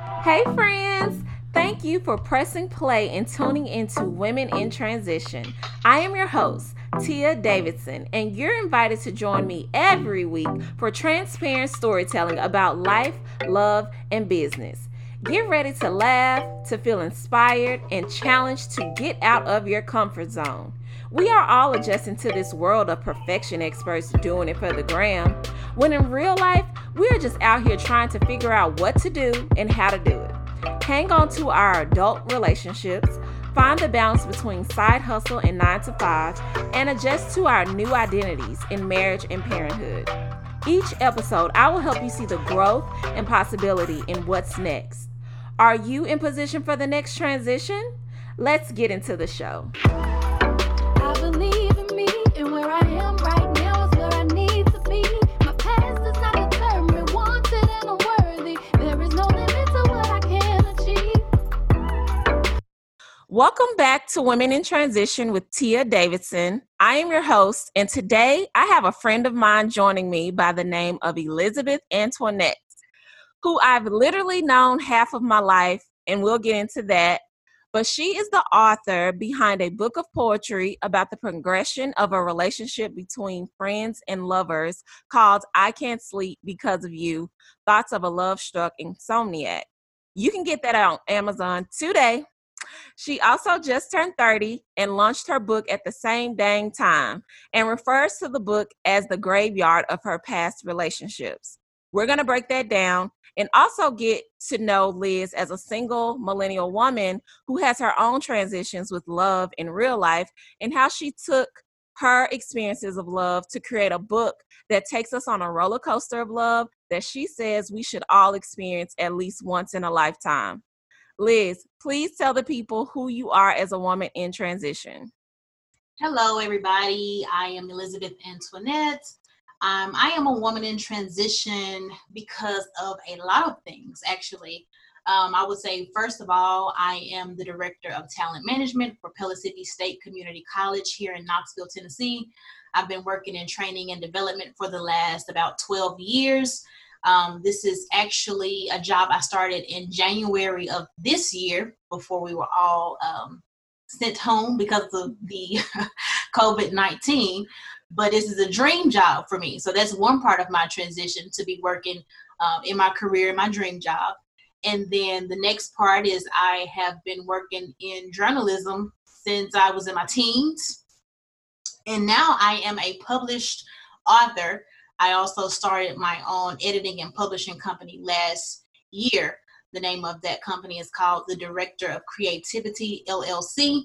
Hey, friends! Thank you for pressing play and tuning into Women in Transition. I am your host, Tia Davidson, and you're invited to join me every week for transparent storytelling about life, love, and business. Get ready to laugh, to feel inspired, and challenged to get out of your comfort zone. We are all adjusting to this world of perfection experts doing it for the gram, when in real life, we are just out here trying to figure out what to do and how to do it. Hang on to our adult relationships, find the balance between side hustle and nine to five, and adjust to our new identities in marriage and parenthood. Each episode, I will help you see the growth and possibility in what's next. Are you in position for the next transition? Let's get into the show. Welcome back to Women in Transition with Tia Davidson. I am your host, and today I have a friend of mine joining me by the name of Elizabeth Antoinette, who I've literally known half of my life, and we'll get into that. But she is the author behind a book of poetry about the progression of a relationship between friends and lovers called I Can't Sleep Because of You Thoughts of a Love Struck Insomniac. You can get that on Amazon today. She also just turned 30 and launched her book at the same dang time and refers to the book as the graveyard of her past relationships. We're going to break that down and also get to know Liz as a single millennial woman who has her own transitions with love in real life and how she took her experiences of love to create a book that takes us on a roller coaster of love that she says we should all experience at least once in a lifetime. Liz, please tell the people who you are as a woman in transition. Hello, everybody. I am Elizabeth Antoinette. Um, I am a woman in transition because of a lot of things, actually. Um, I would say, first of all, I am the director of talent management for Pellissippi State Community College here in Knoxville, Tennessee. I've been working in training and development for the last about 12 years. Um, this is actually a job I started in January of this year before we were all um, sent home because of the COVID 19. But this is a dream job for me. So that's one part of my transition to be working um, in my career, my dream job. And then the next part is I have been working in journalism since I was in my teens. And now I am a published author I also started my own editing and publishing company last year. The name of that company is called The Director of Creativity LLC.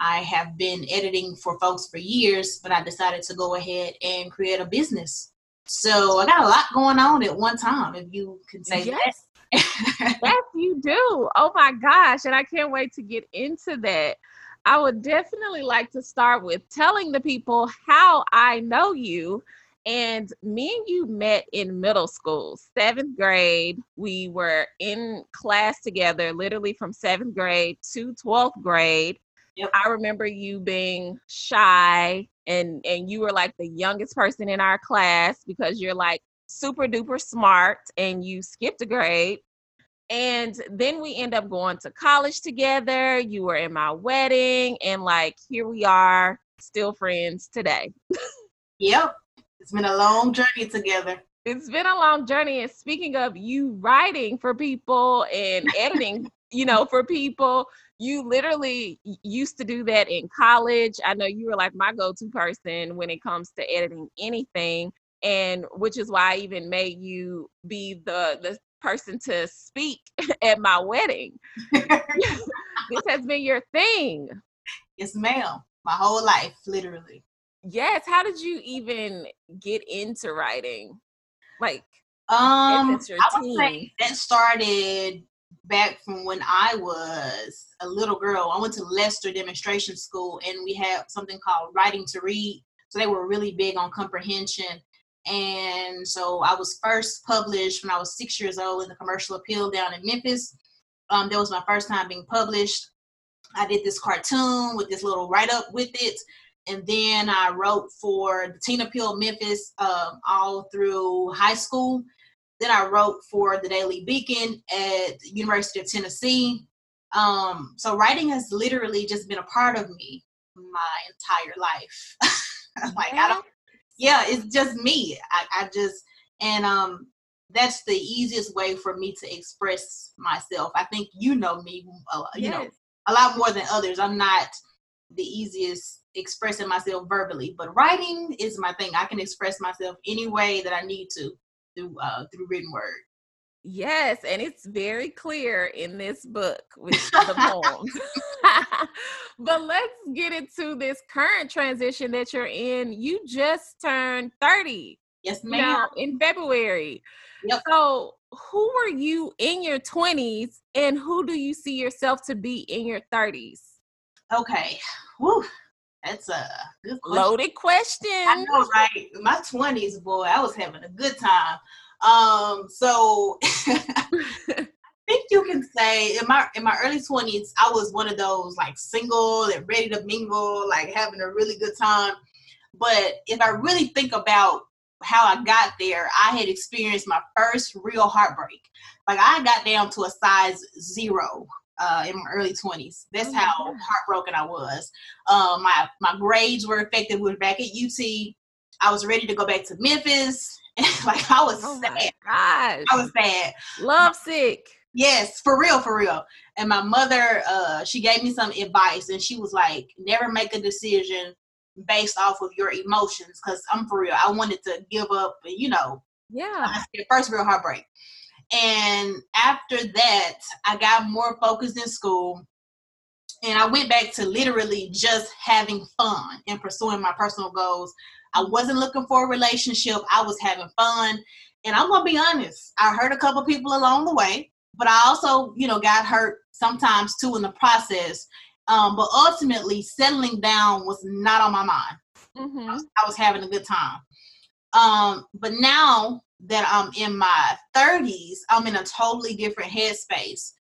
I have been editing for folks for years, but I decided to go ahead and create a business. So I got a lot going on at one time, if you can say yes. that. yes, you do. Oh my gosh. And I can't wait to get into that. I would definitely like to start with telling the people how I know you and me and you met in middle school, seventh grade. We were in class together, literally from seventh grade to 12th grade. Yep. I remember you being shy and and you were like the youngest person in our class because you're like super duper smart and you skipped a grade. And then we end up going to college together. You were in my wedding and like here we are still friends today. yep. It's been a long journey together. It's been a long journey. And speaking of you writing for people and editing, you know, for people, you literally used to do that in college. I know you were like my go-to person when it comes to editing anything. And which is why I even made you be the the person to speak at my wedding. this has been your thing. Yes, ma'am. My whole life, literally yes how did you even get into writing like um I would say that started back from when I was a little girl. I went to Lester Demonstration School and we had something called Writing to Read. So they were really big on comprehension. And so I was first published when I was six years old in the commercial appeal down in Memphis. Um, that was my first time being published. I did this cartoon with this little write up with it and then I wrote for the Teen Appeal Memphis um, all through high school. Then I wrote for the Daily Beacon at the University of Tennessee. Um, so writing has literally just been a part of me my entire life. like I don't yeah, it's just me. I, I just and um that's the easiest way for me to express myself. I think you know me, uh, you yes. know, a lot more than others. I'm not the easiest expressing myself verbally, but writing is my thing. I can express myself any way that I need to through uh, through written word. Yes, and it's very clear in this book with the poems. but let's get into this current transition that you're in. You just turned 30. Yes, ma'am. Know, in February. Yep. So, who were you in your 20s and who do you see yourself to be in your 30s? Okay. Woo. That's a good question. Loaded question. I know, right? My 20s, boy, I was having a good time. Um, so I think you can say in my in my early 20s, I was one of those like single and ready to mingle, like having a really good time. But if I really think about how I got there, I had experienced my first real heartbreak. Like I got down to a size zero uh, in my early 20s. That's oh how heartbroken I was. Um, my my grades were affected. We were back at UT. I was ready to go back to Memphis. like I was oh sad. I was sad. Love sick. Yes, for real, for real. And my mother, uh, she gave me some advice, and she was like, "Never make a decision based off of your emotions." Because I'm for real. I wanted to give up, you know. Yeah. First real heartbreak. And after that, I got more focused in school. And I went back to literally just having fun and pursuing my personal goals. I wasn't looking for a relationship. I was having fun. And I'm gonna be honest, I hurt a couple people along the way, but I also, you know, got hurt sometimes too in the process. Um, but ultimately, settling down was not on my mind. Mm-hmm. I, was, I, was, having a good time. Um, but now that I'm in my 30s, I'm in a totally different headspace.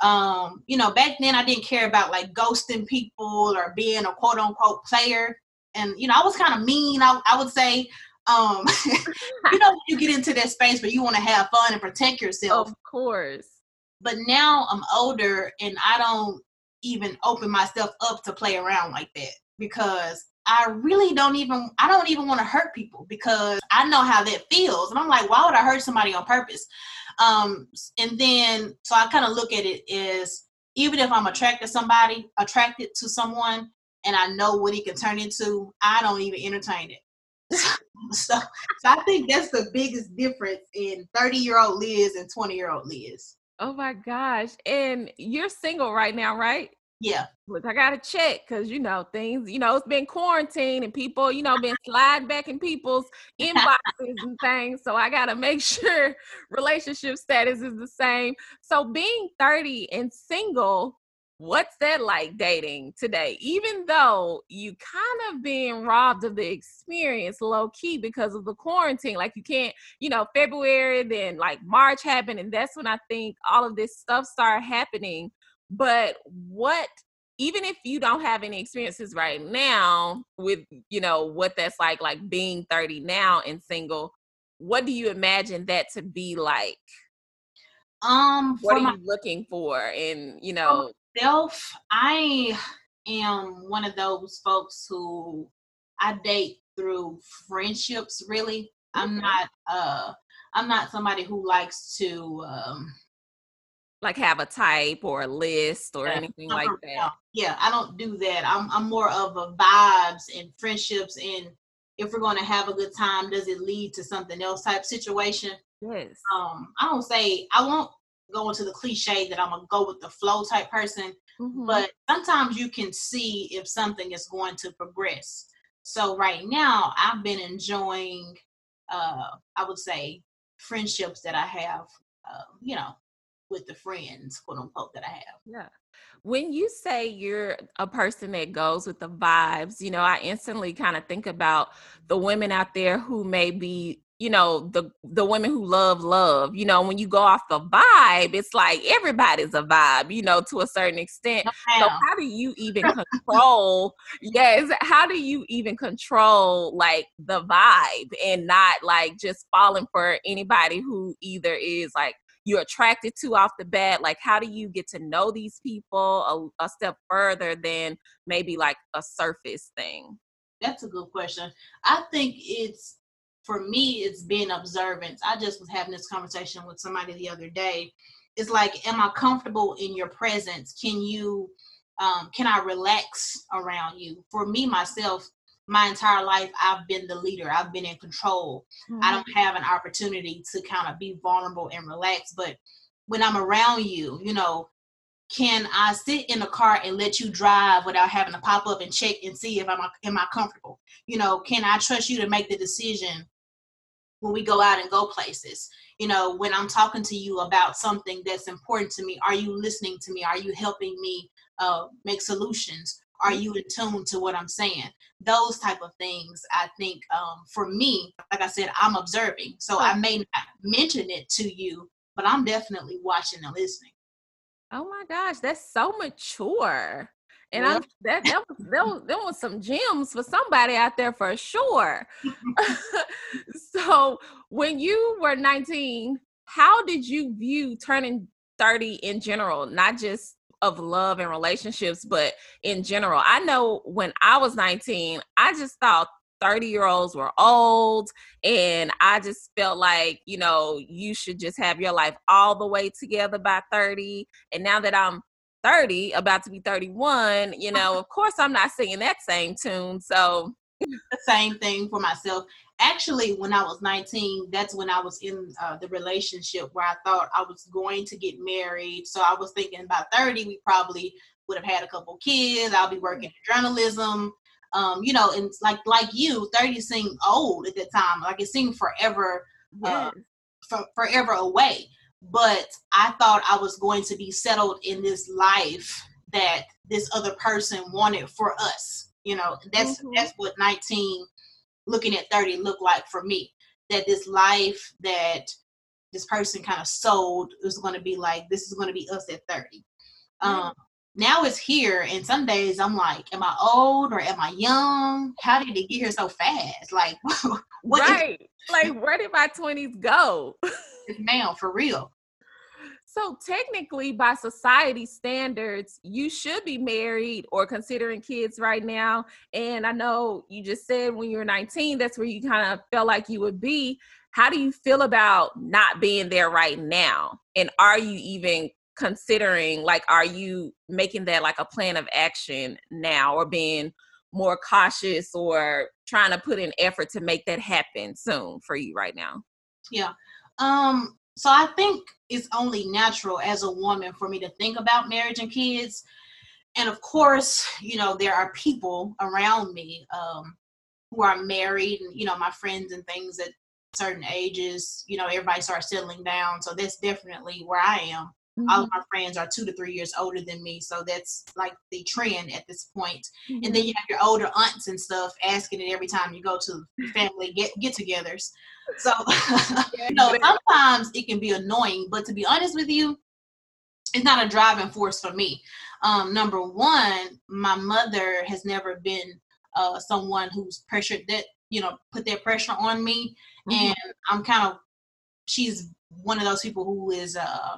Um, you know, back then I didn't care about like ghosting people or being a quote unquote player and you know I was kind of mean. I, I would say, um, you know, you get into that space where you want to have fun and protect yourself. Of course. But now I'm older and I don't even open myself up to play around like that because I really don't even I don't even want to hurt people because I know how that feels and I'm like why would I hurt somebody on purpose um and then so I kind of look at it as even if I'm attracted to somebody attracted to someone and I know what he can turn into, I don't even entertain it. so, so I think that's the biggest difference in 30 year old Liz and 20 year old Liz. Oh my gosh. And you're single right now, right? Yeah. Look, I gotta check because you know things, you know, it's been quarantine and people, you know, been sliding back in people's inboxes and things. So I gotta make sure relationship status is the same. So being 30 and single, what's that like dating today even though you kind of being robbed of the experience low key because of the quarantine like you can't you know february then like march happened and that's when i think all of this stuff started happening but what even if you don't have any experiences right now with you know what that's like like being 30 now and single what do you imagine that to be like um what are my, you looking for and you know self I am one of those folks who I date through friendships really. I'm not uh I'm not somebody who likes to um like have a type or a list or yeah, anything like that. Yeah, I don't do that. I'm I'm more of a vibes and friendships and if we're going to have a good time, does it lead to something else type situation? Yes. Um, I don't say I won't go into the cliche that I'm a go with the flow type person, mm-hmm. but sometimes you can see if something is going to progress. So right now, I've been enjoying, uh, I would say, friendships that I have, uh, you know, with the friends, quote unquote, that I have. Yeah. When you say you're a person that goes with the vibes, you know, I instantly kind of think about the women out there who may be you know the the women who love love you know when you go off the vibe it's like everybody's a vibe you know to a certain extent so how do you even control yes how do you even control like the vibe and not like just falling for anybody who either is like you're attracted to off the bat like how do you get to know these people a, a step further than maybe like a surface thing that's a good question i think it's for me, it's being observant. I just was having this conversation with somebody the other day. It's like, am I comfortable in your presence? Can you, um, can I relax around you? For me, myself, my entire life, I've been the leader. I've been in control. Mm-hmm. I don't have an opportunity to kind of be vulnerable and relax. But when I'm around you, you know, can I sit in the car and let you drive without having to pop up and check and see if I'm am I comfortable? You know, can I trust you to make the decision when we go out and go places you know when i'm talking to you about something that's important to me are you listening to me are you helping me uh, make solutions are you in tune to what i'm saying? Those type of things i think um, for me like i said i'm observing. So i may not mention it to you but i'm definitely watching and listening. Oh my gosh that's so mature. And yeah. I that that was, that was that was some gems for somebody out there for sure. so when you were 19, how did you view turning 30 in general, not just of love and relationships, but in general? I know when I was 19, I just thought 30 year olds were old and i just felt like you know you should just have your life all the way together by 30 and now that i'm 30, about to be 31, you know, of course I'm not singing that same tune. So the same thing for myself. Actually, when I was 19, that's when I was in uh, the relationship where I thought I was going to get married. So I was thinking about 30, we probably would have had a couple kids. I'll be working in journalism. Um, you know, and like like you, 30 seemed old at that time. Like it seemed forever, uh, for, forever away but I thought I was going to be settled in this life that this other person wanted for us. You know, that's mm-hmm. that's what 19 looking at 30 looked like for me. That this life that this person kind of sold was going to be like this is going to be us at 30. Mm-hmm. Um now it's here and some days i'm like am i old or am i young how did it get here so fast like right like where did my 20s go now, for real so technically by society standards you should be married or considering kids right now. And i know you just said when you were 19 that's where you kind of felt like you would be. How do you feel about not being there right now? And are you even considering like are you making that like a plan of action now or being more cautious or trying to put in effort to make that happen soon for you right now? Yeah. Um so i think it's only natural as a woman for me to think about marriage and kids. And of course you know there are people around me um, who are married and you know my friends and things at certain ages you know everybody starts settling down. So that's definitely where i am Mm-hmm. All of mm-hmm. my friends are two to three years older than me, so that's like the trend at this point. Mm-hmm. And then you have your older aunts and stuff asking it every time you go to family get get-togethers. So you know, sometimes it can be annoying, but to be honest with you, it's not a driving force for me. Um, number one, my mother has never been uh, someone who's pressured that you know put that pressure on me, mm-hmm. and I'm kind of she's one of those people who is uh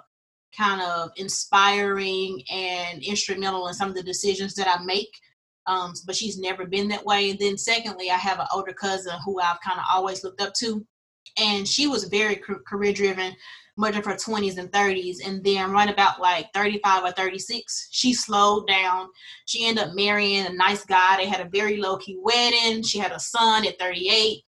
kind of inspiring and instrumental in some of the decisions that I make. Um, but she's never been that way. And then, secondly, I have an older cousin who I've kind of always looked up to, and she was very career driven, much of her 20s and 30s. And then, right about like 35 or 36, she slowed down. She ended up marrying a nice guy. They had a very low key wedding. She had a son at 38.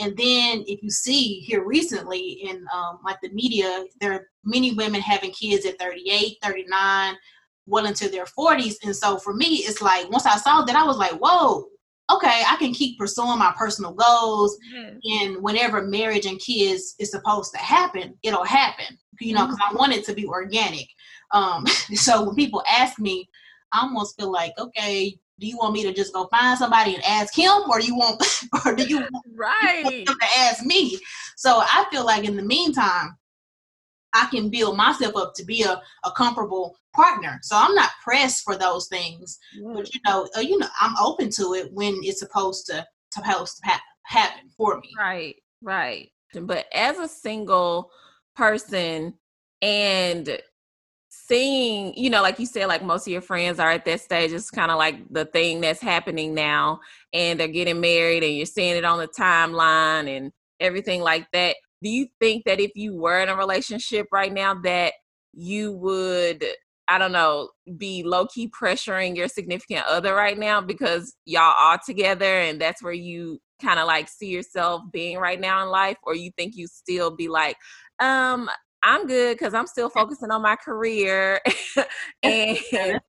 And then if you see here recently in um, like the media, there many women having kids at 38, 39, well into their 40s. And so for me, it's like once I saw that, I was like, whoa, okay, I can keep pursuing my personal goals. Mm-hmm. And whenever marriage and kids is supposed to happen, it'll happen, you know, because mm-hmm. I want it to be organic. Um, so when people ask me, I almost feel like, okay, do you want me to just go find somebody and ask him, or do you want, or do you want, right you want him to ask me? So I feel like in the meantime, I can build myself up to be a, a comfortable partner. So I'm not pressed for those things, yeah. but you know, uh, you know, I'm open to it when it's supposed to supposed to ha- happen for me. Right, right. But as a single person and seeing, you know, like you said, like most of your friends are at that stage, it's kind of like the thing that's happening now, and they're getting married, and you're seeing it on the timeline and everything like that. Do you think that if you were in a relationship right now, that you would, I don't know, be low key pressuring your significant other right now because y'all are together and that's where you kind of like see yourself being right now in life? Or you think you still be like, um, I'm good because I'm still focusing on my career. and if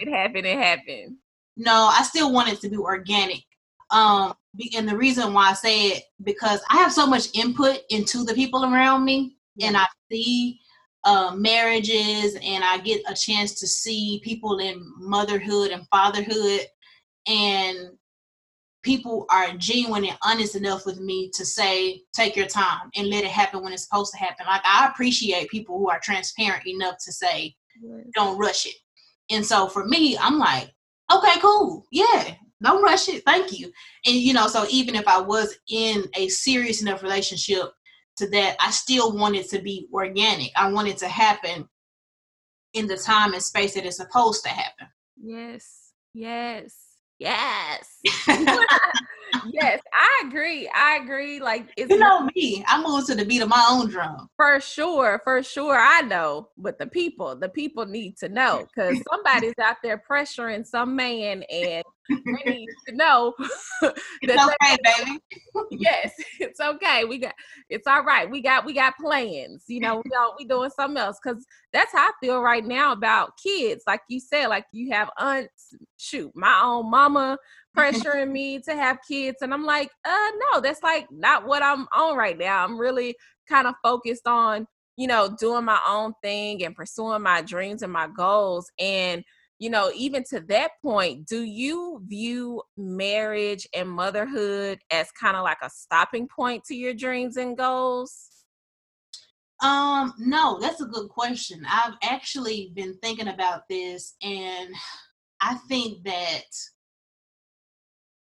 it happened, it happened. No, I still want it to be organic. Um, and the reason why I say it because I have so much input into the people around me, and I see uh, marriages, and I get a chance to see people in motherhood and fatherhood, and people are genuine and honest enough with me to say, take your time and let it happen when it's supposed to happen. Like I appreciate people who are transparent enough to say, don't rush it. And so for me, I'm like, okay, cool. Yeah, don't rush it. Thank you. And you know, so even if I was in a serious enough relationship to that, I still wanted to be organic. I wanted to happen in the time and space that it's supposed to happen. Yes. Yes. Yes. yes, I agree. I agree. Like it's you know me, I move to the beat of my own drum. For sure, for sure. I know, but the people, the people need to know because somebody's out there pressuring some man, and we need to know. it's okay, baby. yes, it's okay. We got it's all right. We got we got plans. You know, we don't we doing something else because that's how I feel right now about kids. Like you said, like you have aunts. Shoot, my own mama pressuring me to have kids, and I'm like, uh, no, that's like not what I'm on right now. I'm really kind of focused on you know doing my own thing and pursuing my dreams and my goals and you know, even to that point, do you view marriage and motherhood as kind of like a stopping point to your dreams and goals? Um, no, that's a good question. I've actually been thinking about this and I think that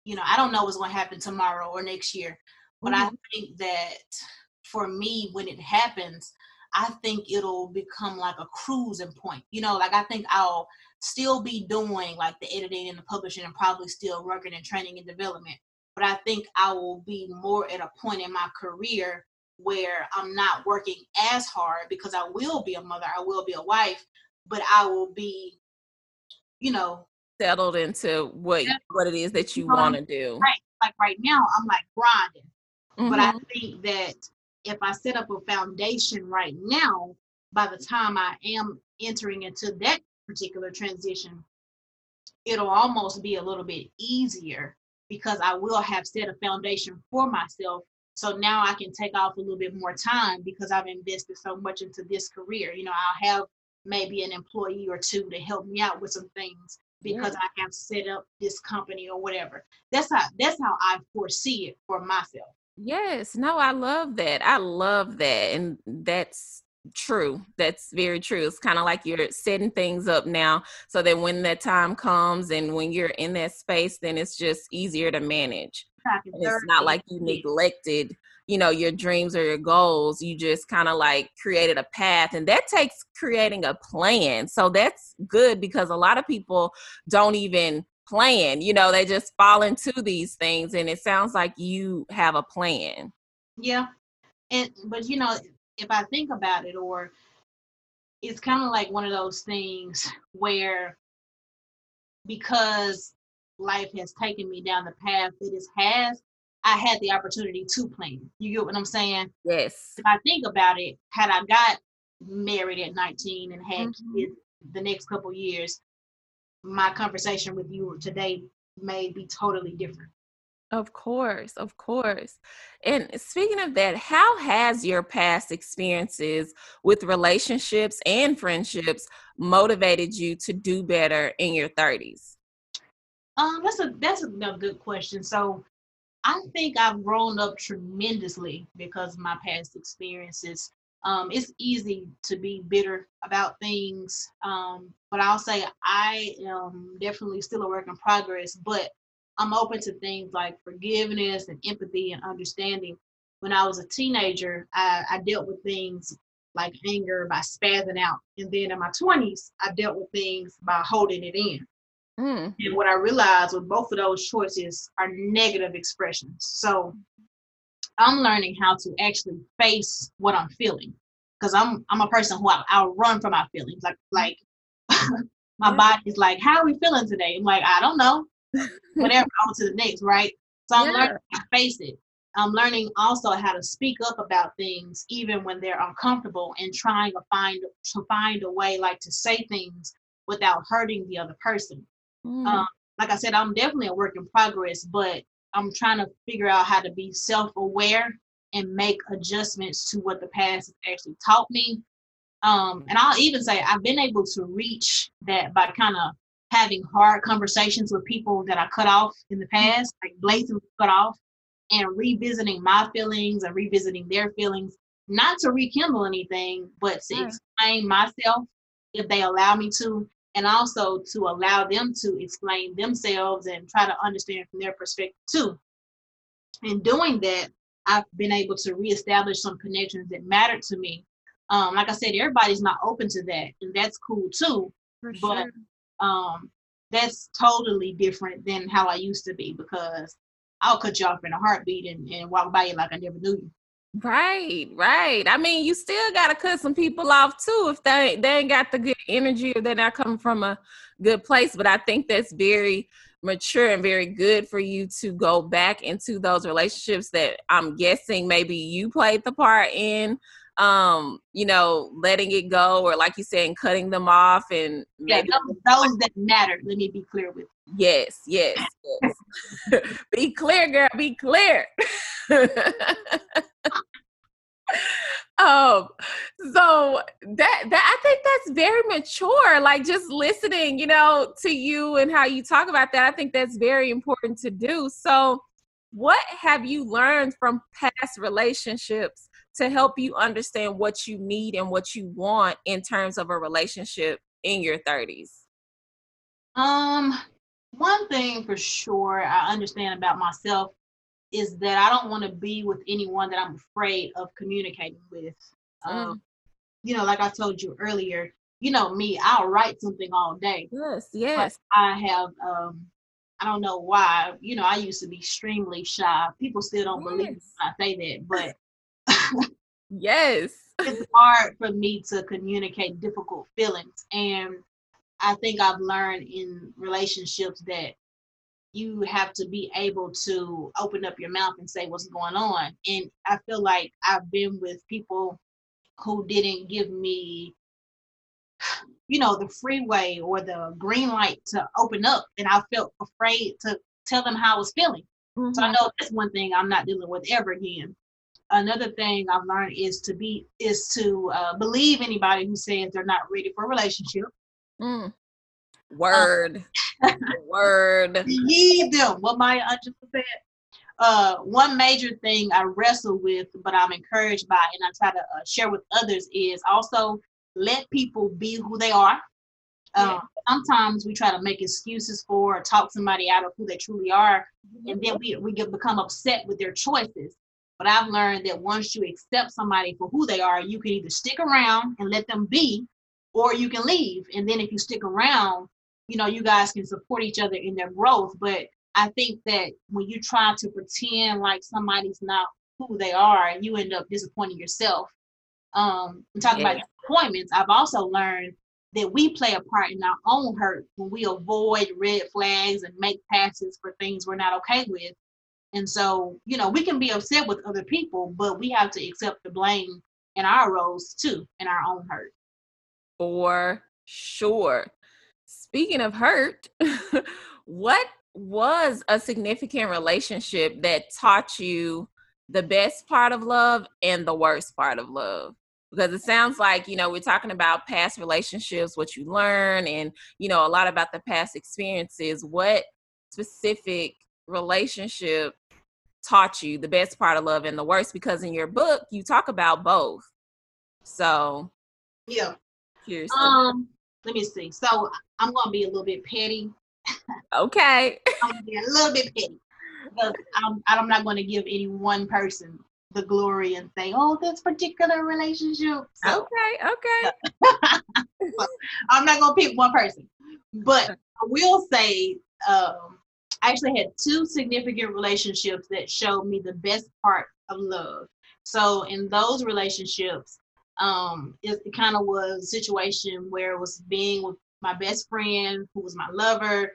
you know, I don't know what's going to happen tomorrow or next year, but mm-hmm. I think that for me when it happens, I think it'll become like a cruising point. You know, like I think I'll still be doing like the editing and the publishing and probably still working in training and development. But I think I will be more at a point in my career where I'm not working as hard because I will be a mother, I will be a wife, but I will be, you know, settled into what what it is that you want to do. Right. Like right now, I'm like grinding. Mm-hmm. But I mm-hmm. think that if I set up a foundation right now, by the time I am entering into that particular transition, it'll almost be a little bit easier because I will have set a foundation for myself. So now I can take off a little bit more time because I've invested so much into this career. You know, I'll have maybe an employee or two to help me out with some things because yeah. I have set up this company or whatever. That's how that's how I foresee it for myself. Yes, no, I love that. I love that. And that's true that's very true it's kind of like you're setting things up now so that when that time comes and when you're in that space then it's just easier to manage. It's not like you neglected you know your dreams or your goals you just kind of like created a path and that takes creating a plan so that's good because a lot of people don't even plan you know they just fall into these things and it sounds like you have a plan. Yeah and but you know if I think about it, or it's kind of like one of those things where because life has taken me down the path that it has, I had the opportunity to plan. You get what I'm saying? Yes. If I think about it, had I got married at 19 and had mm-hmm. kids the next couple years, my conversation with you today may be totally different. Of course, of course. And speaking of that, how has your past experiences with relationships and friendships motivated you to do better in your 30s? Um, that's a that's a, good question. So, I think I've grown up tremendously because of my past experiences. Um, it's easy to be bitter about things, um, but I'll say I am definitely still a work in progress. But I'm open to things like forgiveness and empathy and understanding. When I was a teenager, I, I dealt with things like anger by spazzing out, and then in my 20s, I dealt with things by holding it in. Mm. And what I realized with both of those choices are negative expressions. So I'm learning how to actually face what I'm feeling because I'm I'm a person who I, I'll run from my feelings. Like like my body's like, how are we feeling today? I'm like, I don't know. Whatever, on to the next, right? So I'm yeah. learning to face it. I'm learning also how to speak up about things even when they're uncomfortable and trying to find to find a way like to say things without hurting the other person. Mm. Um, like I said, I'm definitely a work in progress, but I'm trying to figure out how to be self aware and make adjustments to what the past has actually taught me. Um, and I'll even say I've been able to reach that by kind of having hard conversations with people that I cut off in the mm. past, like blatantly cut off, and revisiting my feelings and revisiting their feelings, not to rekindle anything, but to explain myself if they allow me to, and also to allow them to explain themselves and try to understand from their perspective too. In doing that, I've been able to reestablish some connections that mattered to me. Um, like I said, everybody's not open to that, and that's cool too. For but sure. Um, that's totally different than how I used to be because I'll cut you off in a heartbeat and, and walk by you like I never knew you. Right, right. I mean, you still gotta cut some people off too if they they ain't got the good energy or they're not coming from a good place. But I think that's very mature and very good for you to go back into those relationships that I'm guessing maybe you played the part in. Um, you know, letting it go or like you said, cutting them off and yeah, those, those that matter. Let me be clear with you. Yes, yes, yes. be clear, girl. Be clear. um so that that i think that's very mature like just listening you know to you and how you talk about that i think that's very important to do so what have you learned from past relationships to help you understand what you need and what you want in terms of a relationship in your 30s um one thing for sure i understand about myself is that I don't want to be with anyone that I'm afraid of communicating with. Mm. Um, you know, like I told you earlier, you know me, I'll write something all day. Yes, yes. I have um I don't know why, you know, I used to be extremely shy. People still don't yes. believe I say that, but yes. it's hard for me to communicate difficult feelings. And I think I've learned in relationships that you have to be able to open up your mouth and say what's going on. And I feel like I've been with people who didn't give me, you know, the freeway or the green light to open up. And I felt afraid to tell them how I was feeling. Mm-hmm. So I mm-hmm. know that's one thing I'm not dealing with ever again. Another thing I've learned is to be is to uh, believe anybody who says they're not ready for a relationship. Mm. Word. Um, Word. Heed them. What Maya Angelou said. Uh, one major thing I wrestle with, but I'm encouraged by, and I try to uh, share with others, is also let people be who they are. Yeah. Um, sometimes we try to make excuses for or talk somebody out of who they truly are, mm-hmm. and then we, we get become upset with their choices. But I've learned that once you accept somebody for who they are, you can either stick around and let them be, or you can leave. And then if you stick around, you know, you guys can support each other in their growth. But I think that when you try to pretend like somebody's not who they are, you end up disappointing yourself. Um, and talking yeah. about disappointments, I've also learned that we play a part in our own hurt when we avoid red flags and make passes for things we're not okay with. And so, you know, we can be upset with other people, but we have to accept the blame in our roles too, in our own hurt. For sure. Speaking of hurt, what was a significant relationship that taught you the best part of love and the worst part of love? Because it sounds like, you know, we're talking about past relationships, what you learn, and, you know, a lot about the past experiences. What specific relationship taught you the best part of love and the worst because in your book you talk about both. So yeah. Here's um let me see. So I'm gonna be a little bit petty. Okay. I'm gonna be a little bit petty. Because I'm I'm not gonna give any one person the glory and say, oh, this particular relationship. So, okay, okay. I'm not gonna pick one person. But I will say um I actually had two significant relationships that showed me the best part of love. So in those relationships, um, it, it kind of was a situation where it was being with my best friend who was my lover,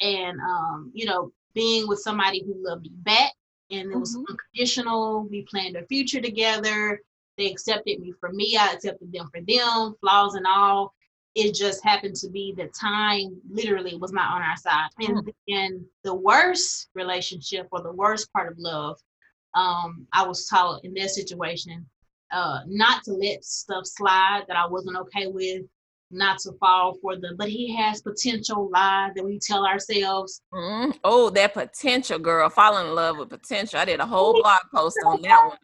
and um, you know, being with somebody who loved me back, and it was mm-hmm. unconditional. We planned a future together. They accepted me for me. I accepted them for them, flaws and all it just happened to be the time literally was not on our side. And in the worst relationship or the worst part of love, um, I was taught in that situation uh, not to let stuff slide that I wasn't okay with, not to fall for the but he has potential lie that we tell ourselves. Mm-hmm. Oh, that potential girl, falling in love with potential. I did a whole blog post on that one.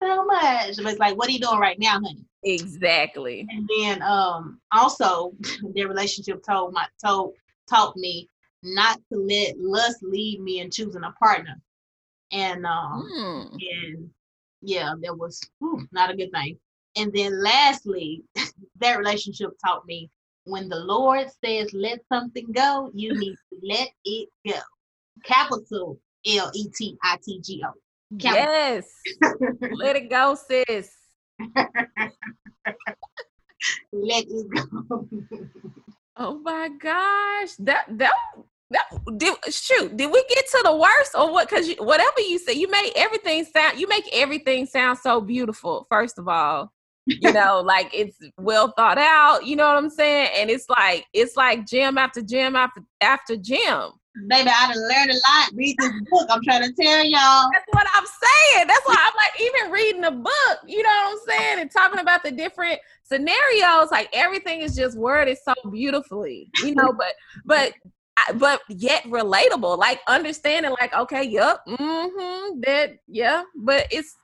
He can do so much. But it's like, what are you doing right now, honey? Exactly. And then um also their relationship told my told taught me not to let lust lead me in choosing a partner. And um mm. and yeah, that was not a good thing. And then lastly, that relationship taught me when the Lord says let something go, you need to let it go. Capital L E T I T G O. Yes. let it go, sis. Let it go. oh my gosh. That that that did shoot did we get to the worst or what because whatever you say you make everything sound you make everything sound so beautiful first of all you know like it's well thought out you know what i'm saying and it's like it's like gym after gym after after gym Baby, I done learned a lot. Read this book. I'm trying to tell y'all. That's what I'm saying. That's why I'm like, even reading a book, you know what I'm saying? And talking about the different scenarios, like everything is just worded so beautifully, you know, but, but, but yet relatable, like understanding, like, okay, yep, mm-hmm, that, yeah, but it's,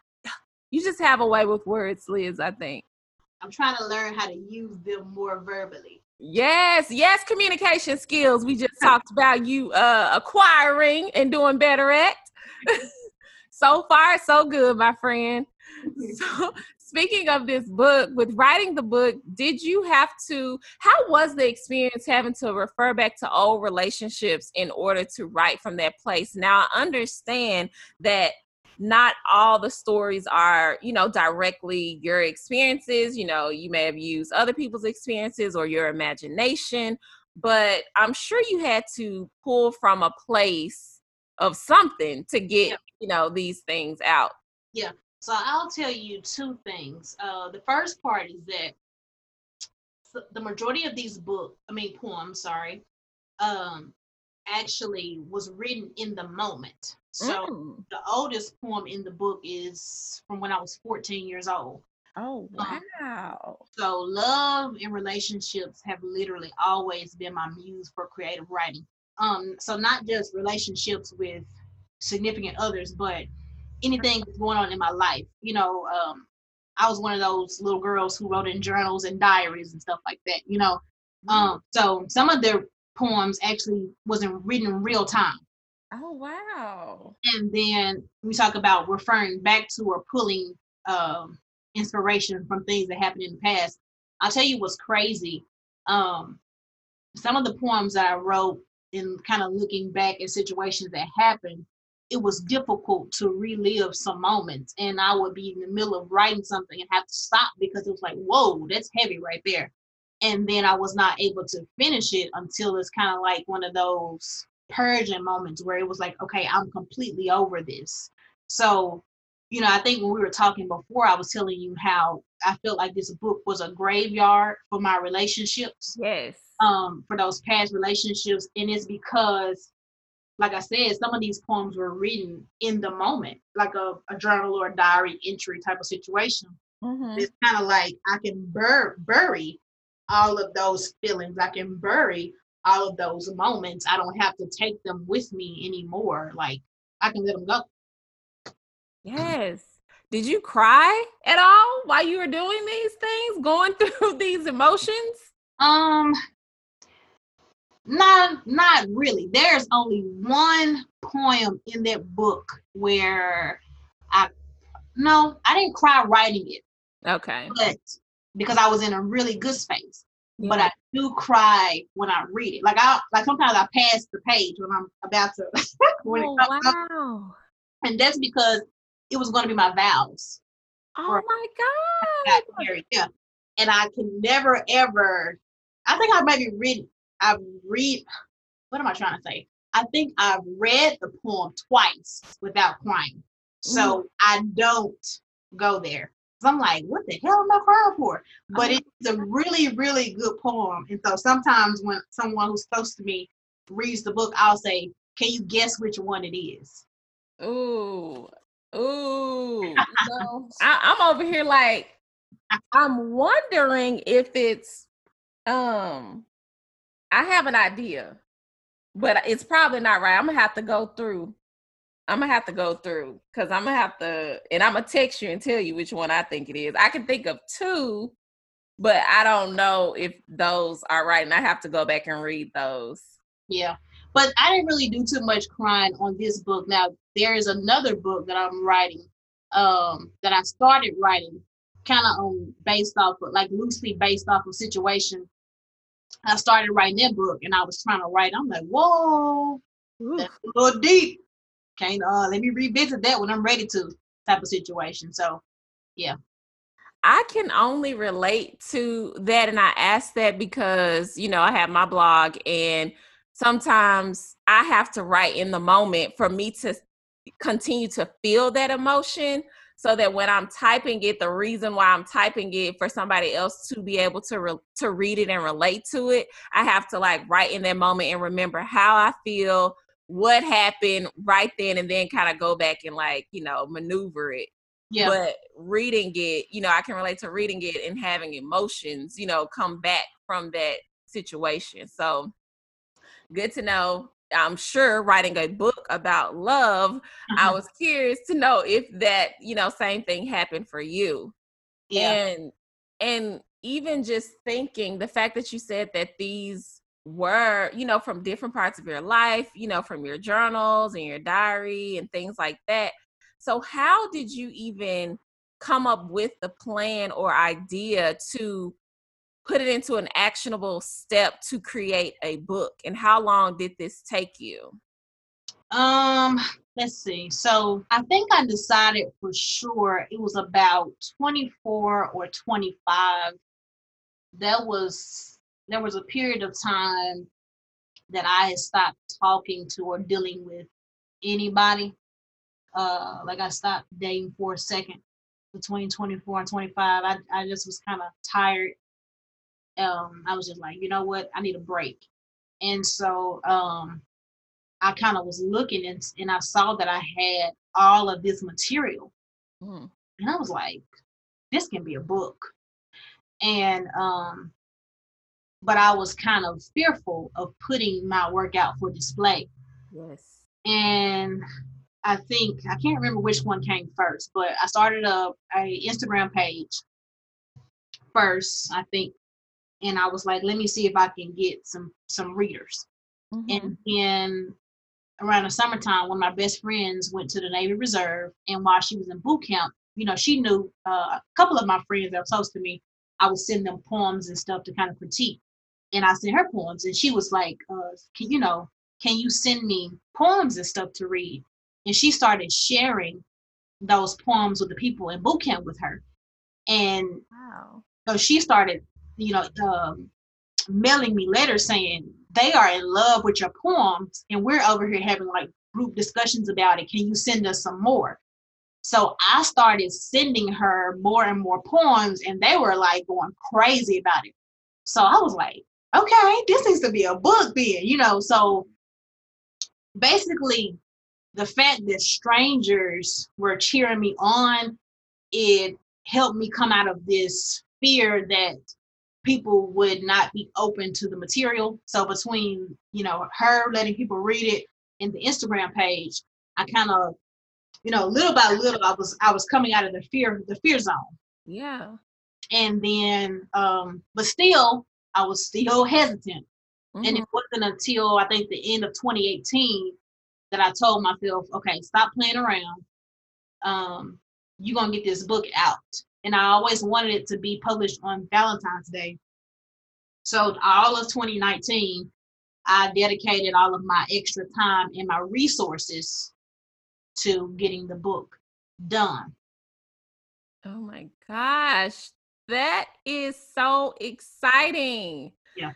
you just have a way with words, Liz, I think. I'm trying to learn how to use them more verbally. Yes, yes, communication skills. We just talked about you uh, acquiring and doing better at. so far, so good, my friend. So, speaking of this book, with writing the book, did you have to? How was the experience having to refer back to old relationships in order to write from that place? Now, I understand that not all the stories are, you know, directly your experiences. You know, you may have used other people's experiences or your imagination, but I'm sure you had to pull from a place of something to get, yeah. you know, these things out. Yeah. So I'll tell you two things. Uh, the first part is that the majority of these books, I mean poems, sorry, um, actually was written in the moment. So mm. the oldest poem in the book is from when I was 14 years old. Oh wow. Um, so love and relationships have literally always been my muse for creative writing. Um so not just relationships with significant others, but anything that's going on in my life. You know, um I was one of those little girls who wrote in journals and diaries and stuff like that, you know. Mm. Um so some of their poems actually wasn't written in real time. Oh wow! And then we talk about referring back to or pulling um, inspiration from things that happened in the past. I'll tell you what's crazy. Um, some of the poems that I wrote in kind of looking back at situations that happened, it was difficult to relive some moments. And I would be in the middle of writing something and have to stop because it was like, whoa, that's heavy right there. And then I was not able to finish it until it's kind of like one of those purging moments where it was like, okay, I'm completely over this. So, you know, I think when we were talking before, I was telling you how I felt like this book was a graveyard for my relationships. Yes. Um, for those past relationships. And it's because, like I said, some of these poems were written in the moment, like a, a journal or a diary entry type of situation. Mm-hmm. It's kind of like I can bur- bury all of those feelings. I can bury all of those moments. I don't have to take them with me anymore. Like I can let them go. Yes. Did you cry at all while you were doing these things, going through these emotions? Um, not not really. There's only one poem in that book where I no, I didn't cry writing it. Okay. But because I was in a really good space. Yeah. But I do cry when I read it. Like I like sometimes I pass the page when I'm about to when oh, wow. Up. And that's because it was going to be my vows. Oh my god! Yeah, and I can never ever. I think I maybe read. I've read. What am I trying to say? I think I've read the poem twice without crying, so mm. I don't go there. So I'm like, what the hell am I crying for? But it's a really, really good poem, and so sometimes when someone who's close to me reads the book, I'll say, "Can you guess which one it is?" Ooh, Ooh, know, I, I'm over here like I'm wondering if it's um I have an idea, but it's probably not right. I'm gonna have to go through. I'm gonna have to go through because I'm gonna have to, and I'm gonna text you and tell you which one I think it is. I can think of two, but I don't know if those are right, and I have to go back and read those. Yeah, but I didn't really do too much crying on this book. Now there is another book that I'm writing, um, that I started writing, kind of um based off of like loosely based off of situation. I started writing that book and I was trying to write. I'm like, whoa, that's a little deep. Can't uh let me revisit that when I'm ready to type of situation. So yeah. I can only relate to that and I ask that because, you know, I have my blog and sometimes I have to write in the moment for me to continue to feel that emotion so that when I'm typing it, the reason why I'm typing it for somebody else to be able to re- to read it and relate to it, I have to like write in that moment and remember how I feel, what happened right then, and then kind of go back and like you know maneuver it. Yeah. But reading it, you know, I can relate to reading it and having emotions, you know, come back from that situation. So good to know. I'm sure writing a book about love, mm-hmm. I was curious to know if that, you know, same thing happened for you. Yeah. And and even just thinking the fact that you said that these were, you know, from different parts of your life, you know, from your journals and your diary and things like that. So how did you even come up with the plan or idea to put it into an actionable step to create a book? And how long did this take you? Um let's see. So i think i decided for sure it was about 24 or 25 that was there was a period of time that i had stopped talking to or dealing with anybody uh like i stopped dating for a second between 24 and 25 i, I just was kind of tired um, I was just like, you know what, I need a break. And so um, I kind of was looking and, and I saw that I had all of this material. Mm. And I was like, this can be a book. And um, but I was kind of fearful of putting my work out for display. Yes. And I think I can't remember which one came first, but I started a, a Instagram page first. I think and I was like, let me see if I can get some some readers. Mm-hmm. And then around the summertime, one of my best friends went to the Navy Reserve, and while she was in boot camp, you know, she knew uh, a couple of my friends that were close to me. I would send them poems and stuff to kind of critique, and I sent her poems, and she was like, uh, can, you know, can you send me poems and stuff to read? And she started sharing those poems with the people in boot camp with her, and wow. so she started you know, um, mailing me letters saying they are in love with your poems and we're over here having like group discussions about it. Can you send us some more? So I started sending her more and more poems and they were like going crazy about it. So I was like, okay, this needs to be a book then, you know. So basically the fact that strangers were cheering me on, it helped me come out of this fear that people would not be open to the material. So between, you know, her letting people read it and the Instagram page, I kind of, you know, little by little, I was I was coming out of the fear the fear zone. Yeah. And then, um, but still, I was still hesitant. Mm-hmm. And it mm-hmm. wasn't until I think the end of 2018 that I told myself, okay, stop playing around. Um, you're gonna get this book out. And I always wanted it to be published on Valentine's Day. So all of 2019, I dedicated all of my extra time and my resources to getting the book done. Oh my gosh. That is so exciting. Yeah.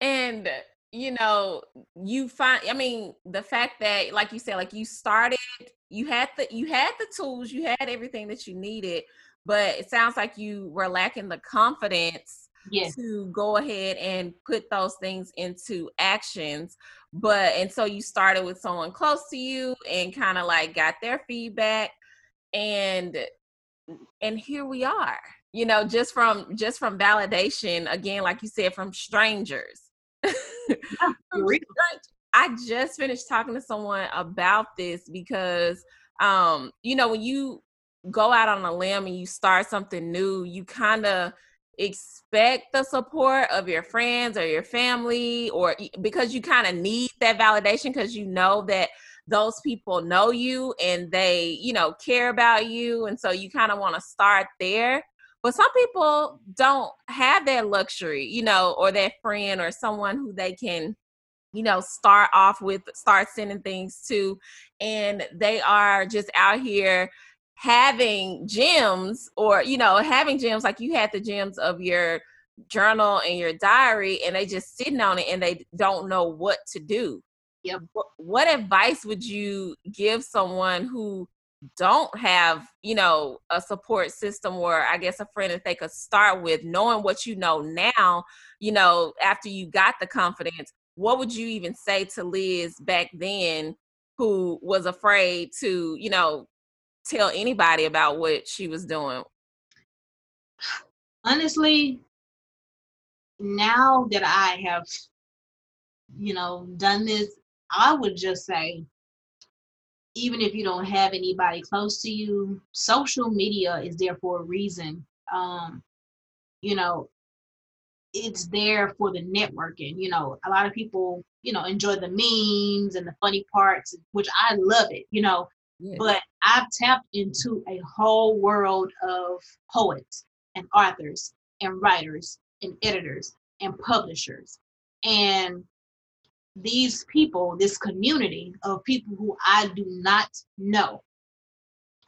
And you know, you find I mean, the fact that like you said like you started you had the you had the tools, you had everything that you needed, but it sounds like you were lacking the confidence yes. to go ahead and put those things into actions. But and so you started with someone close to you and kind of like got their feedback and and here we are you know just from just from validation again like you said from strangers. I just finished talking to someone about this because um you know when you go out on a limb and you start something new you kind of expect the support of your friends or your family or because you kind of need that validation because you know that those people know you and they you know care about you. And so you kind of want to start there but some people don't have that luxury, you know, or that friend or someone who they can, you know, start off with, start sending things to. And they are just out here having gems or, you know, having gems like you had the gems of your journal and your diary and they just sitting on it and they don't know what to do. Yep. What, what advice would you give someone who don't have you know a support system or i guess a friend that they could start with knowing what you know now you know after you got the confidence what would you even say to liz back then who was afraid to you know tell anybody about what she was doing? Honestly now that i have you know done this i would just say even if you don't have anybody close to you, social media is there for a reason. Um, you know, it's there for the networking. You know, a lot of people, you know, enjoy the memes and the funny parts, which I love it, you know. Yeah. But I've tapped into a whole world of poets and authors and writers and editors and publishers. And these people, this community of people who I do not know,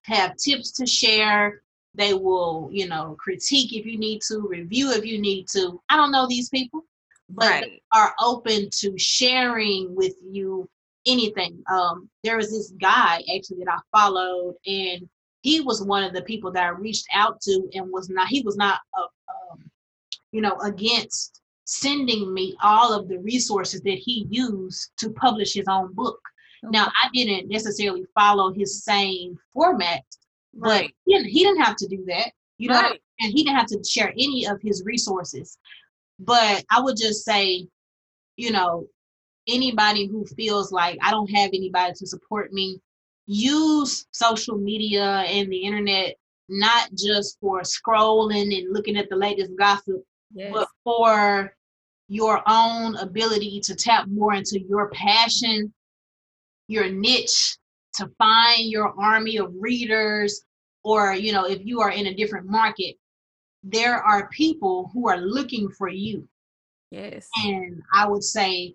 have tips to share. They will, you know, critique if you need to, review if you need to. I don't know these people, but right. are open to sharing with you anything. Um, there was this guy actually that I followed, and he was one of the people that I reached out to, and was not. He was not, a, um, you know, against sending me all of the resources that he used to publish his own book. Okay. Now, I didn't necessarily follow his same format, right. but he didn't, he didn't have to do that, you know, right. and he didn't have to share any of his resources. But I would just say, you know, anybody who feels like I don't have anybody to support me, use social media and the internet not just for scrolling and looking at the latest gossip, yes. but for your own ability to tap more into your passion, your niche, to find your army of readers, or you know, if you are in a different market, there are people who are looking for you. Yes. And I would say,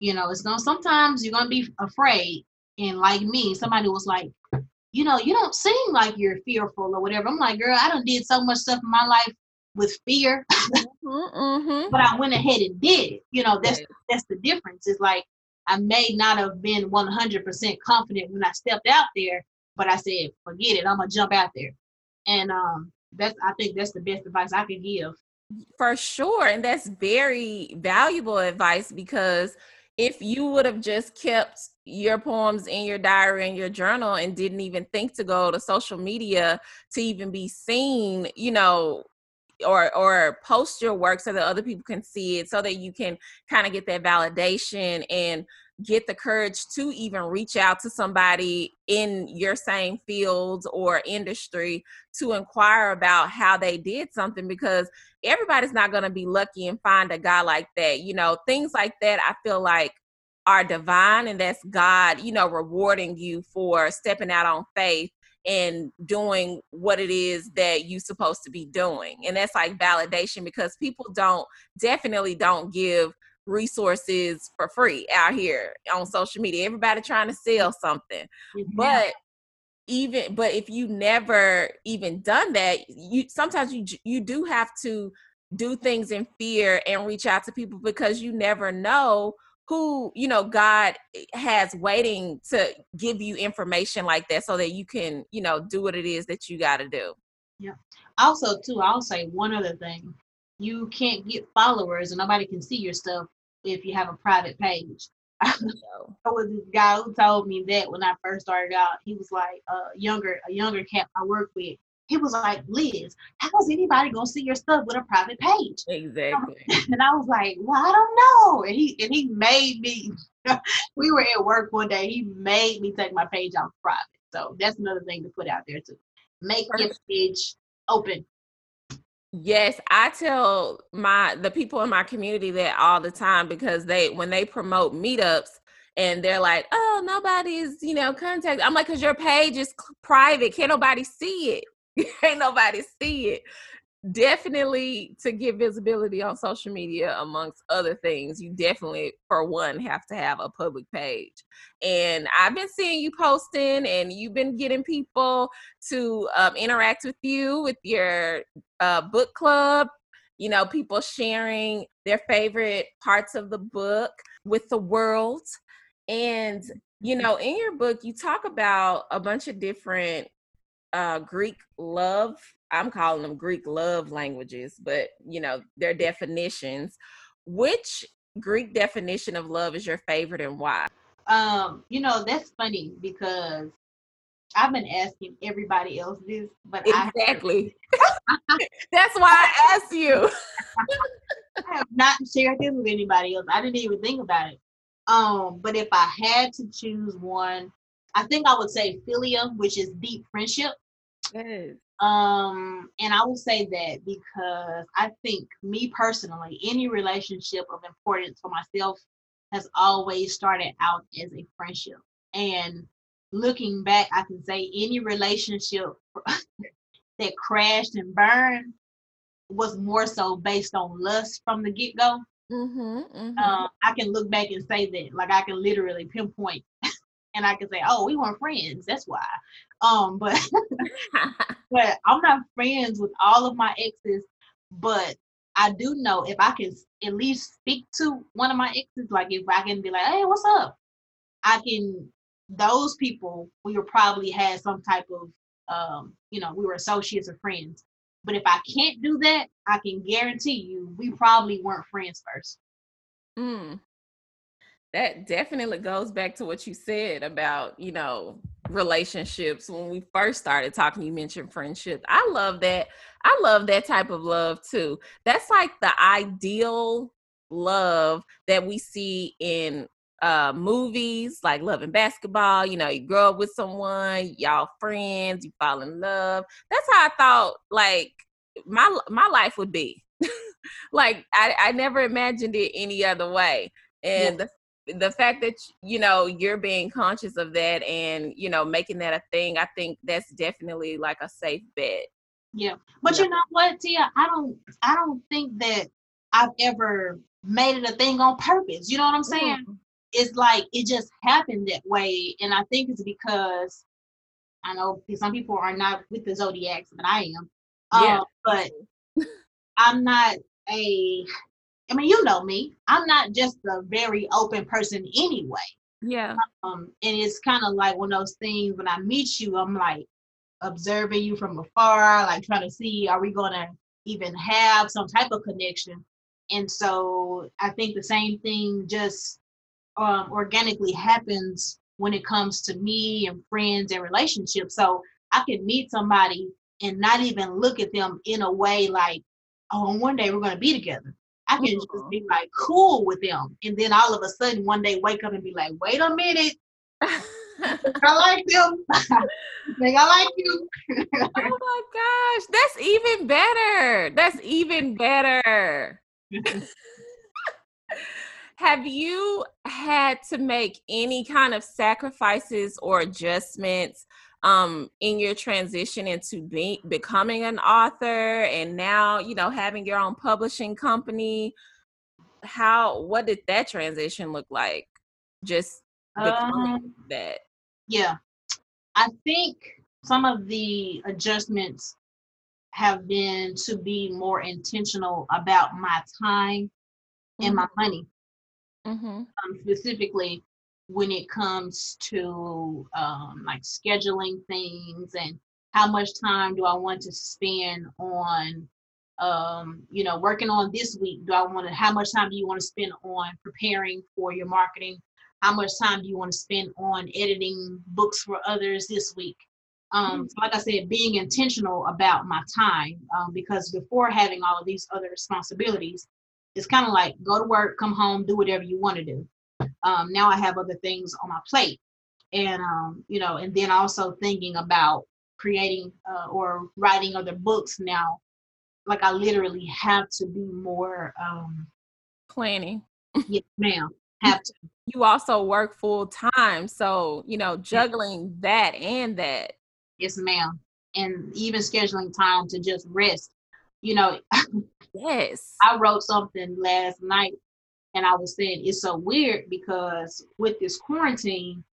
you know, it's gonna sometimes you're gonna be afraid. And like me, somebody was like, you know, you don't seem like you're fearful or whatever. I'm like, girl, I done did so much stuff in my life with fear. Mm-hmm, mm-hmm. but I went ahead and did it. You know, that's right. that's the difference. It's like I may not have been 100% confident when I stepped out there, but I said, forget it, I'm gonna jump out there. And um, that's I think that's the best advice I can give. For sure, and that's very valuable advice because if you would have just kept your poems in your diary and your journal and didn't even think to go to social media to even be seen, you know, or or post your work so that other people can see it so that you can kind of get that validation and get the courage to even reach out to somebody in your same field or industry to inquire about how they did something because everybody's not going to be lucky and find a guy like that. You know things like that i feel like are divine and that's god you know rewarding you for stepping out on faith and doing what it is that you're supposed to be doing. And that's like validation because people don't definitely don't give resources for free out here on social media. Everybody trying to sell something. Mm-hmm. But even but if you never even done that, you sometimes you you do have to do things in fear and reach out to people because you never know who you know god has waiting to give you information like that so that you can you know do what it is that you got to do. Yeah. Also too i'll say one other thing. You can't get followers and nobody can see your stuff if you have a private page. I was this guy who told me that when I first started out. He was like a younger, a younger cat I worked with he was like, Liz, how's anybody gonna see your stuff with a private page? Exactly. And I was like, well, I don't know. And he and he made me. we were at work one day. He made me take my page off private. So that's another thing to put out there too. Make your page open. Yes, I tell my the people in my community that all the time because they when they promote meetups, and they're like, "Oh, nobody's, you know, contact." I'm like, "Cause your page is private, can't nobody see it." ain't nobody see it. Definitely to get visibility on social media amongst other things you definitely for one have to have a public page. And i've been seeing you posting and you've been getting people to um, interact with you with your uh, book club you know people sharing their favorite parts of the book with the world. And you know in your book you talk about a bunch of different uh, Greek love. I'm calling them Greek love languages, but you know, their definitions. Which Greek definition of love is your favorite and why? Um, you know, that's funny because I've been asking everybody else this, but exactly. that's why I asked you. I have not shared this with anybody else. I didn't even think about it. Um, but if I had to choose one, I think I would say philia, which is deep friendship. Yes. Um, and I will say that because I think me personally, any relationship of importance for myself has always started out as a friendship. And looking back, I can say any relationship that crashed and burned was more so based on lust from the get go. Mm-hmm, mm-hmm. Um, I can look back and say that, like I can literally pinpoint and I can say, "Oh, we weren't friends. That's why." Um, but but I'm not friends with all of my exes. But I do know if I can at least speak to one of my exes, like if I can be like, "Hey, what's up?" I can. Those people we were probably had some type of, um, you know, we were associates or friends. But if I can't do that, I can guarantee you we probably weren't friends first. Mm that definitely goes back to what you said about you know relationships. When we first started talking you mentioned friendship i love that. I love that type of love too. That's like the ideal love that we see in uh movies like love and basketball. You know you grow up with someone y'all friends you fall in love. That's how i thought like my my life would be. Like I, I never imagined it any other way. And yeah. the the fact that you know you're being conscious of that and you know making that a thing i think that's definitely like a safe bet. Yeah. But you know what tia? I don't i don't think that i've ever made it a thing on purpose. You know what i'm saying? Mm. it's like it just happened that way and i think it's because i know some people are not with the zodiacs but i am. Yeah. Uh, but i'm not a I mean, you know me. I'm not just a very open person anyway. Yeah. Um, and it's kind of like one of those things when I meet you, I'm like observing you from afar, like trying to see are we gonna even have some type of connection. And so I think the same thing just um, organically happens when it comes to me and friends and relationships. So I can meet somebody and not even look at them in a way like oh, one day we're gonna be together. I can just mm-hmm. be like cool with them. And then all of a sudden one day wake up and be like, wait a minute. I like them. like, I like you. oh my gosh. That's even better. That's even better. Have you had to make any kind of sacrifices or adjustments um, in your transition into be- becoming an author and now, you know, having your own publishing company? How, what did that transition look like? Just becoming um, that? Yeah. I think some of the adjustments have been to be more intentional about my time and my mm-hmm. money. Mm-hmm. Um, specifically, when it comes to um, like scheduling things and how much time do I want to spend on, um, you know, working on this week? Do I want to, how much time do you want to spend on preparing for your marketing? How much time do you want to spend on editing books for others this week? Um, mm-hmm. so like I said, being intentional about my time um, because before having all of these other responsibilities, it's kind of like go to work, come home, do whatever you want to do. Um, now I have other things on my plate, and um, you know, and then also thinking about creating uh, or writing other books now. Like I literally have to be more um, planning. yes, ma'am. Have to. You also work full time, so you know juggling that and that. Yes, ma'am. And even scheduling time to just rest. You know, Yes. I wrote something last night and I was saying it's so weird because with this quarantine,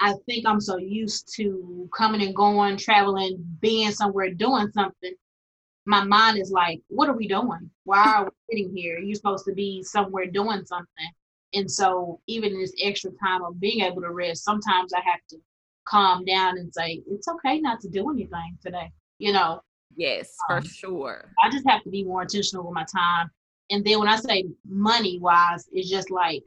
I think I'm so used to coming and going, traveling, being somewhere, doing something. My mind is like, what are we doing? Why are we sitting here? You're supposed to be somewhere doing something. And so, even in this extra time of being able to rest, sometimes I have to calm down and say, it's okay not to do anything today, you know, Yes, um, for sure. I just have to be more intentional with my time. And then when I say money wise, it's just like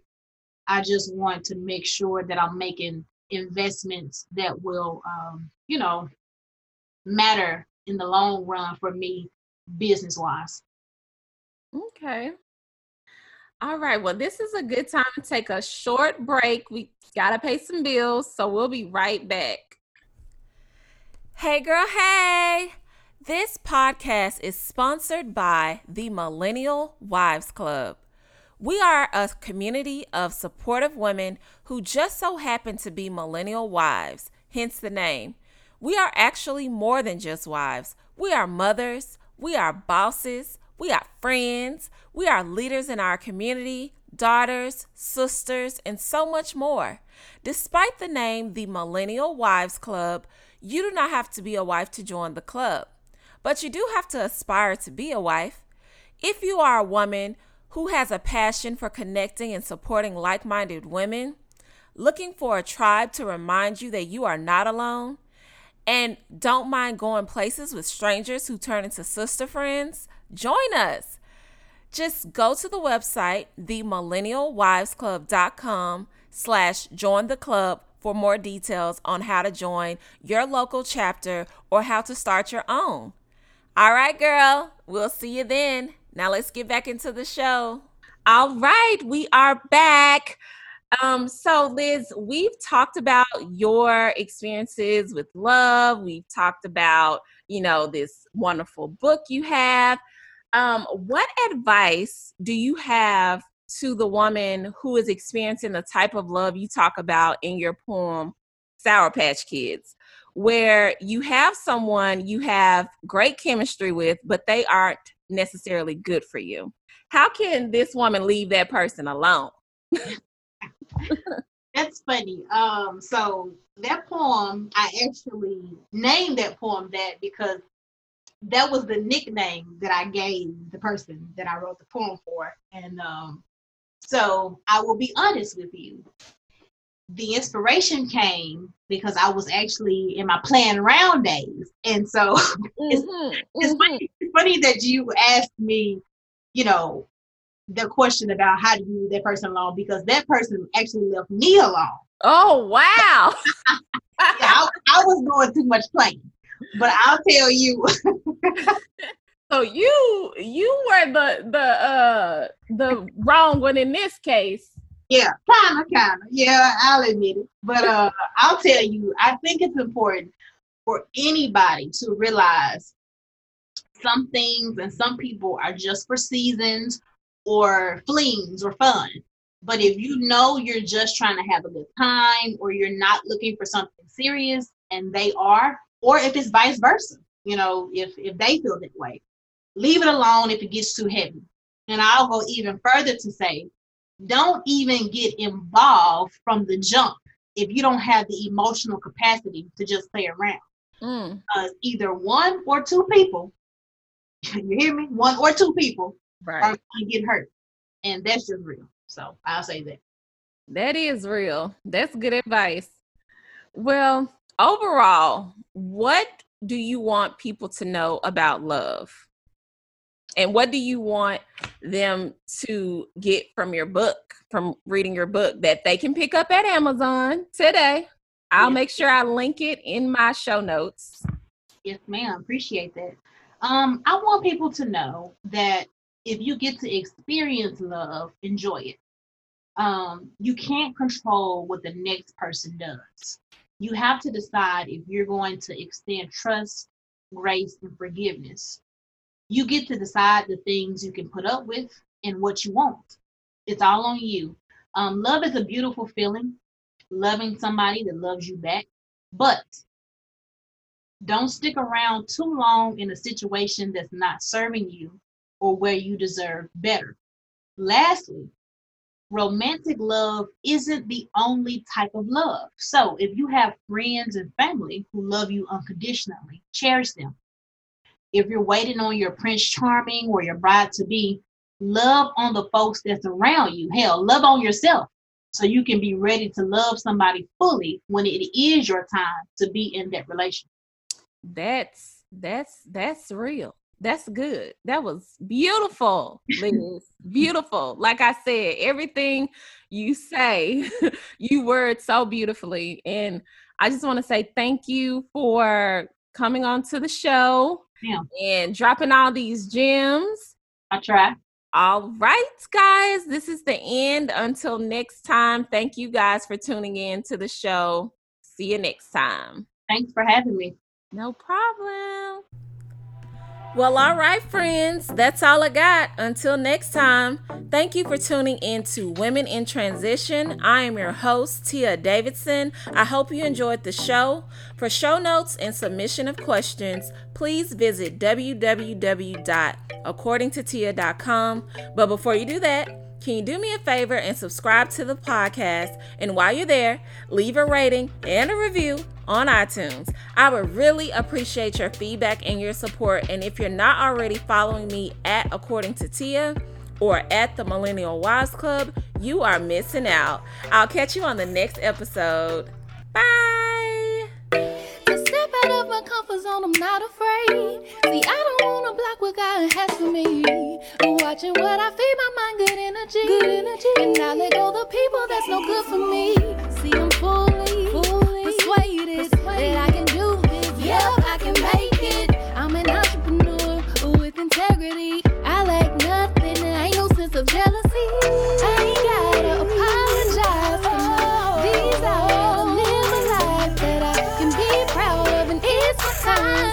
I just want to make sure that I'm making investments that will, um, you know, matter in the long run for me business wise. Okay. All right. Well, this is a good time to take a short break. We got to pay some bills, so we'll be right back. Hey, girl. Hey. This podcast is sponsored by the Millennial Wives Club. We are a community of supportive women who just so happen to be millennial wives, hence the name. We are actually more than just wives. We are mothers, we are bosses, we are friends, we are leaders in our community, daughters, sisters, and so much more. Despite the name, the Millennial Wives Club, you do not have to be a wife to join the club but you do have to aspire to be a wife. If you are a woman who has a passion for connecting and supporting like minded women, looking for a tribe to remind you that you are not alone, and don't mind going places with strangers who turn into sister friends, join us. Just go to the website, themillennialwivesclub.com slash join the club for more details on how to join your local chapter or how to start your own. All right, girl. We'll see you then. Now let's get back into the show. All right, we are back. Um, so Liz, we've talked about your experiences with love. We've talked about, you know, this wonderful book you have. Um, what advice do you have to the woman who is experiencing the type of love you talk about in your poem, Sour Patch Kids? Where you have someone you have great chemistry with, but they aren't necessarily good for you. How can this woman leave that person alone? That's funny. Um, so that poem, I actually named that poem that because that was the nickname that I gave the person that I wrote the poem for. And um, so I will be honest with you the inspiration came because I was actually in my playing around days. And so mm-hmm, it's, mm-hmm. It's, funny, it's, funny, that you asked me, you know, the question about how do you leave that person alone because that person actually left me alone. Oh, wow. yeah, I, I was doing too much playing. But I'll tell you, So you you were the the uh the wrong one in this case. Yeah, kinda, kinda. Yeah, I'll admit it. But uh I'll tell you, I think it's important for anybody to realize some things and some people are just for seasons or flings or fun. But if you know you're just trying to have a good time or you're not looking for something serious and they are, or if it's vice versa, you know, if if they feel that way, leave it alone if it gets too heavy. And I'll go even further to say, don't even get involved from the jump if you don't have the emotional capacity to just play around. Mm. Uh, either one or two people, you hear me? One or two people right. are going to get hurt. And that's just real. So I'll say that. That is real. That's good advice. Well, overall, what do you want people to know about love? And what do you want them to get from your book, from reading your book that they can pick up at Amazon today? I'll yes. make sure I link it in my show notes. Yes, ma'am. Appreciate that. Um, I want people to know that if you get to experience love, enjoy it. Um, you can't control what the next person does. You have to decide if you're going to extend trust, grace, and forgiveness you get to decide the things you can put up with and what you won't. It's all on you. Um, love is a beautiful feeling, loving somebody that loves you back, but don't stick around too long in a situation that's not serving you or where you deserve better. Lastly, romantic love isn't the only type of love. So if you have friends and family who love you unconditionally, cherish them if you're waiting on your prince charming or your bride to be, love on the folks that's around you. Hell, love on yourself so you can be ready to love somebody fully when it is your time to be in that relationship. That's that's that's real. That's good. That was beautiful, Liz. beautiful. Like I said, everything you say, you word so beautifully. And I just want to say thank you for coming on to the show yeah. and dropping all these gems. I try. All right, guys, this is the end. Until next time, thank you guys for tuning in to the show. See you next time. Thanks for having me. No problem. Well, all right, friends, that's all I got. Until next time, thank you for tuning in to Women in Transition. I am your host, Tia Davidson. I hope you enjoyed the show. For show notes and submission of questions, please visit www.accordingtotia.com. But before you do that, can you do me a favor and subscribe to the podcast? And while you're there, leave a rating and a review on iTunes. I would really appreciate your feedback and your support. And if you're not already following me at According to Tia or at the Millennial Wives Club, you are missing out. I'll catch you on the next episode. Bye. To step out of my comfort zone, I'm not afraid. See, I don't wanna block what God has for me. Watching what I feed my mind, good energy, good energy, and I let go the people that's no good for me this that I can do this. Yep, I can make it. I'm an entrepreneur with integrity. I lack nothing, there ain't no sense of jealousy. I ain't gotta apologize for. These are live a life that I can be proud of, and it's my time.